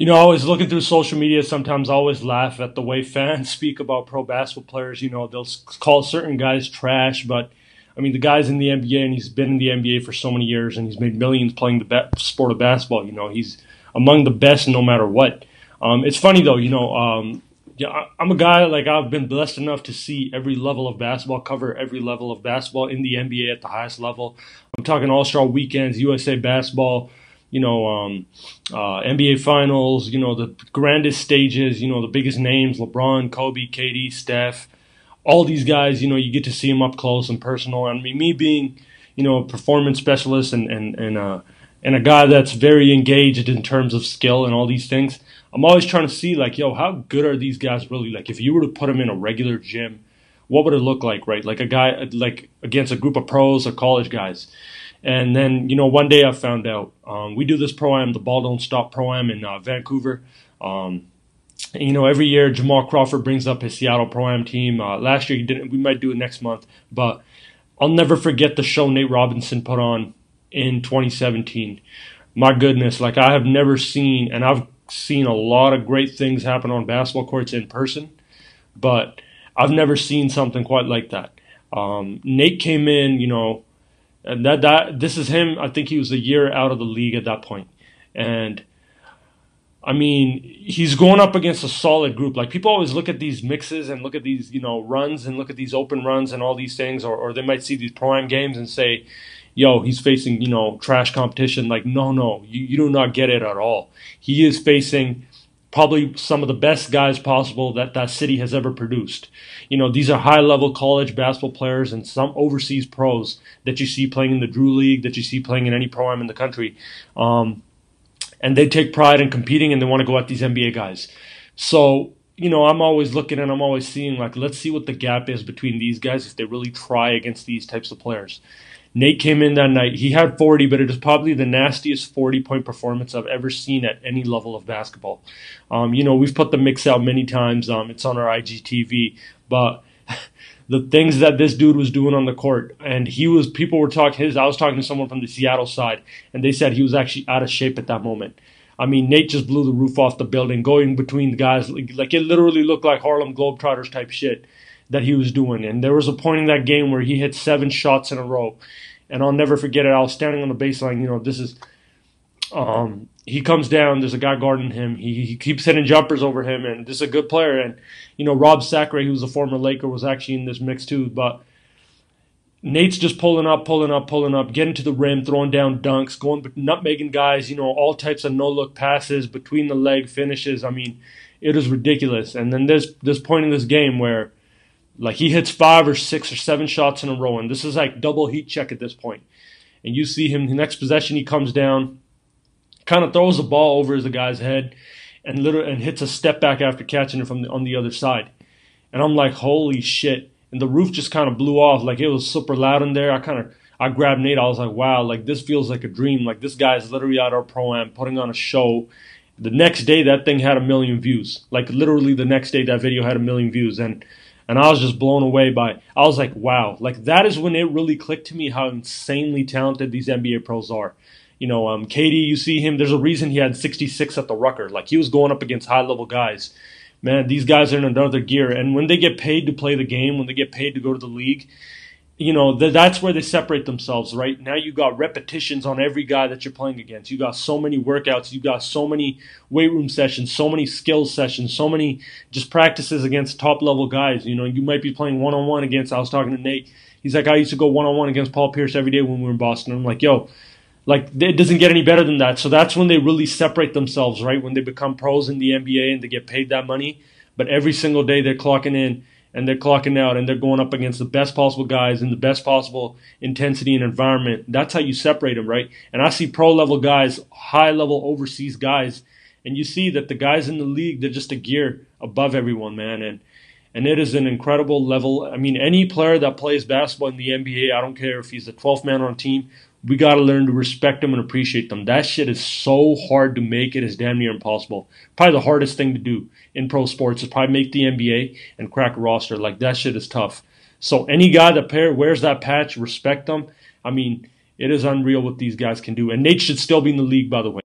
You know, I was looking through social media. Sometimes I always laugh at the way fans speak about pro basketball players. You know, they'll call certain guys trash, but I mean, the guy's in the NBA and he's been in the NBA for so many years and he's made millions playing the sport of basketball. You know, he's among the best no matter what. Um, it's funny though, you know, um, yeah, I'm a guy like I've been blessed enough to see every level of basketball, cover every level of basketball in the NBA at the highest level. I'm talking All Star weekends, USA basketball, you know, um, uh, NBA finals, you know, the grandest stages, you know, the biggest names, LeBron, Kobe, KD, Steph, all these guys, you know, you get to see them up close and personal. I mean, me being, you know, a performance specialist and, and, and, uh, and a guy that's very engaged in terms of skill and all these things, I'm always trying to see, like, yo, how good are these guys really? Like, if you were to put them in a regular gym, what would it look like, right? Like a guy, like against a group of pros or college guys. And then, you know, one day I found out um, we do this pro am, the Ball Don't Stop pro am in uh, Vancouver. Um, and, you know, every year Jamal Crawford brings up his Seattle pro am team. Uh, last year he didn't. We might do it next month, but I'll never forget the show Nate Robinson put on in 2017. My goodness, like I have never seen, and I've seen a lot of great things happen on basketball courts in person, but I've never seen something quite like that. Um, Nate came in, you know and that that this is him. I think he was a year out of the league at that point, and I mean he's going up against a solid group. Like people always look at these mixes and look at these you know runs and look at these open runs and all these things, or or they might see these prime games and say, "Yo, he's facing you know trash competition." Like no, no, you you do not get it at all. He is facing probably some of the best guys possible that that city has ever produced. You know, these are high level college basketball players and some overseas pros that you see playing in the Drew League, that you see playing in any program in the country. Um, and they take pride in competing and they want to go at these NBA guys. So, you know, I'm always looking and I'm always seeing like, let's see what the gap is between these guys if they really try against these types of players. Nate came in that night. He had 40, but it is probably the nastiest 40 point performance I've ever seen at any level of basketball. Um, you know, we've put the mix out many times. Um, it's on our IGTV, but the things that this dude was doing on the court, and he was, people were talking, his, I was talking to someone from the Seattle side, and they said he was actually out of shape at that moment. I mean, Nate just blew the roof off the building, going between the guys. Like, like it literally looked like Harlem Globetrotters type shit that he was doing. And there was a point in that game where he hit seven shots in a row. And I'll never forget it. I was standing on the baseline. You know, this is. Um, he comes down. There's a guy guarding him. He, he keeps hitting jumpers over him, and this is a good player. And you know, Rob Sacre, who's a former Laker, was actually in this mix too. But Nate's just pulling up, pulling up, pulling up, getting to the rim, throwing down dunks, going nutmegging guys. You know, all types of no look passes, between the leg finishes. I mean, it is ridiculous. And then there's this point in this game where like he hits five or six or seven shots in a row, and this is like double heat check at this point. And you see him the next possession, he comes down, kind of throws the ball over the guy's head, and literally and hits a step back after catching it from the, on the other side. And I'm like, holy shit! And the roof just kind of blew off, like it was super loud in there. I kind of I grabbed Nate. I was like, wow, like this feels like a dream. Like this guy is literally at our pro am putting on a show. The next day, that thing had a million views. Like literally, the next day, that video had a million views, and and I was just blown away by. I was like, wow, like that is when it really clicked to me how insanely talented these NBA pros are. You know, um, KD, you see him. There's a reason he had 66 at the Rucker. Like he was going up against high level guys. Man, these guys are in another gear. And when they get paid to play the game, when they get paid to go to the league, you know, th- that's where they separate themselves, right? Now you got repetitions on every guy that you're playing against. You got so many workouts, you got so many weight room sessions, so many skills sessions, so many just practices against top level guys. You know, you might be playing one on one against, I was talking to Nate. He's like, I used to go one on one against Paul Pierce every day when we were in Boston. I'm like, yo, like it doesn't get any better than that. So that's when they really separate themselves, right? When they become pros in the NBA and they get paid that money. But every single day they're clocking in and they're clocking out and they're going up against the best possible guys in the best possible intensity and environment. That's how you separate them, right? And I see pro level guys, high level overseas guys, and you see that the guys in the league, they're just a gear above everyone, man. And and it is an incredible level. I mean, any player that plays basketball in the NBA, I don't care if he's the 12th man on a team, we got to learn to respect them and appreciate them. That shit is so hard to make. It is damn near impossible. Probably the hardest thing to do in pro sports is probably make the NBA and crack a roster. Like that shit is tough. So any guy that pair wears that patch, respect them. I mean, it is unreal what these guys can do. And Nate should still be in the league, by the way.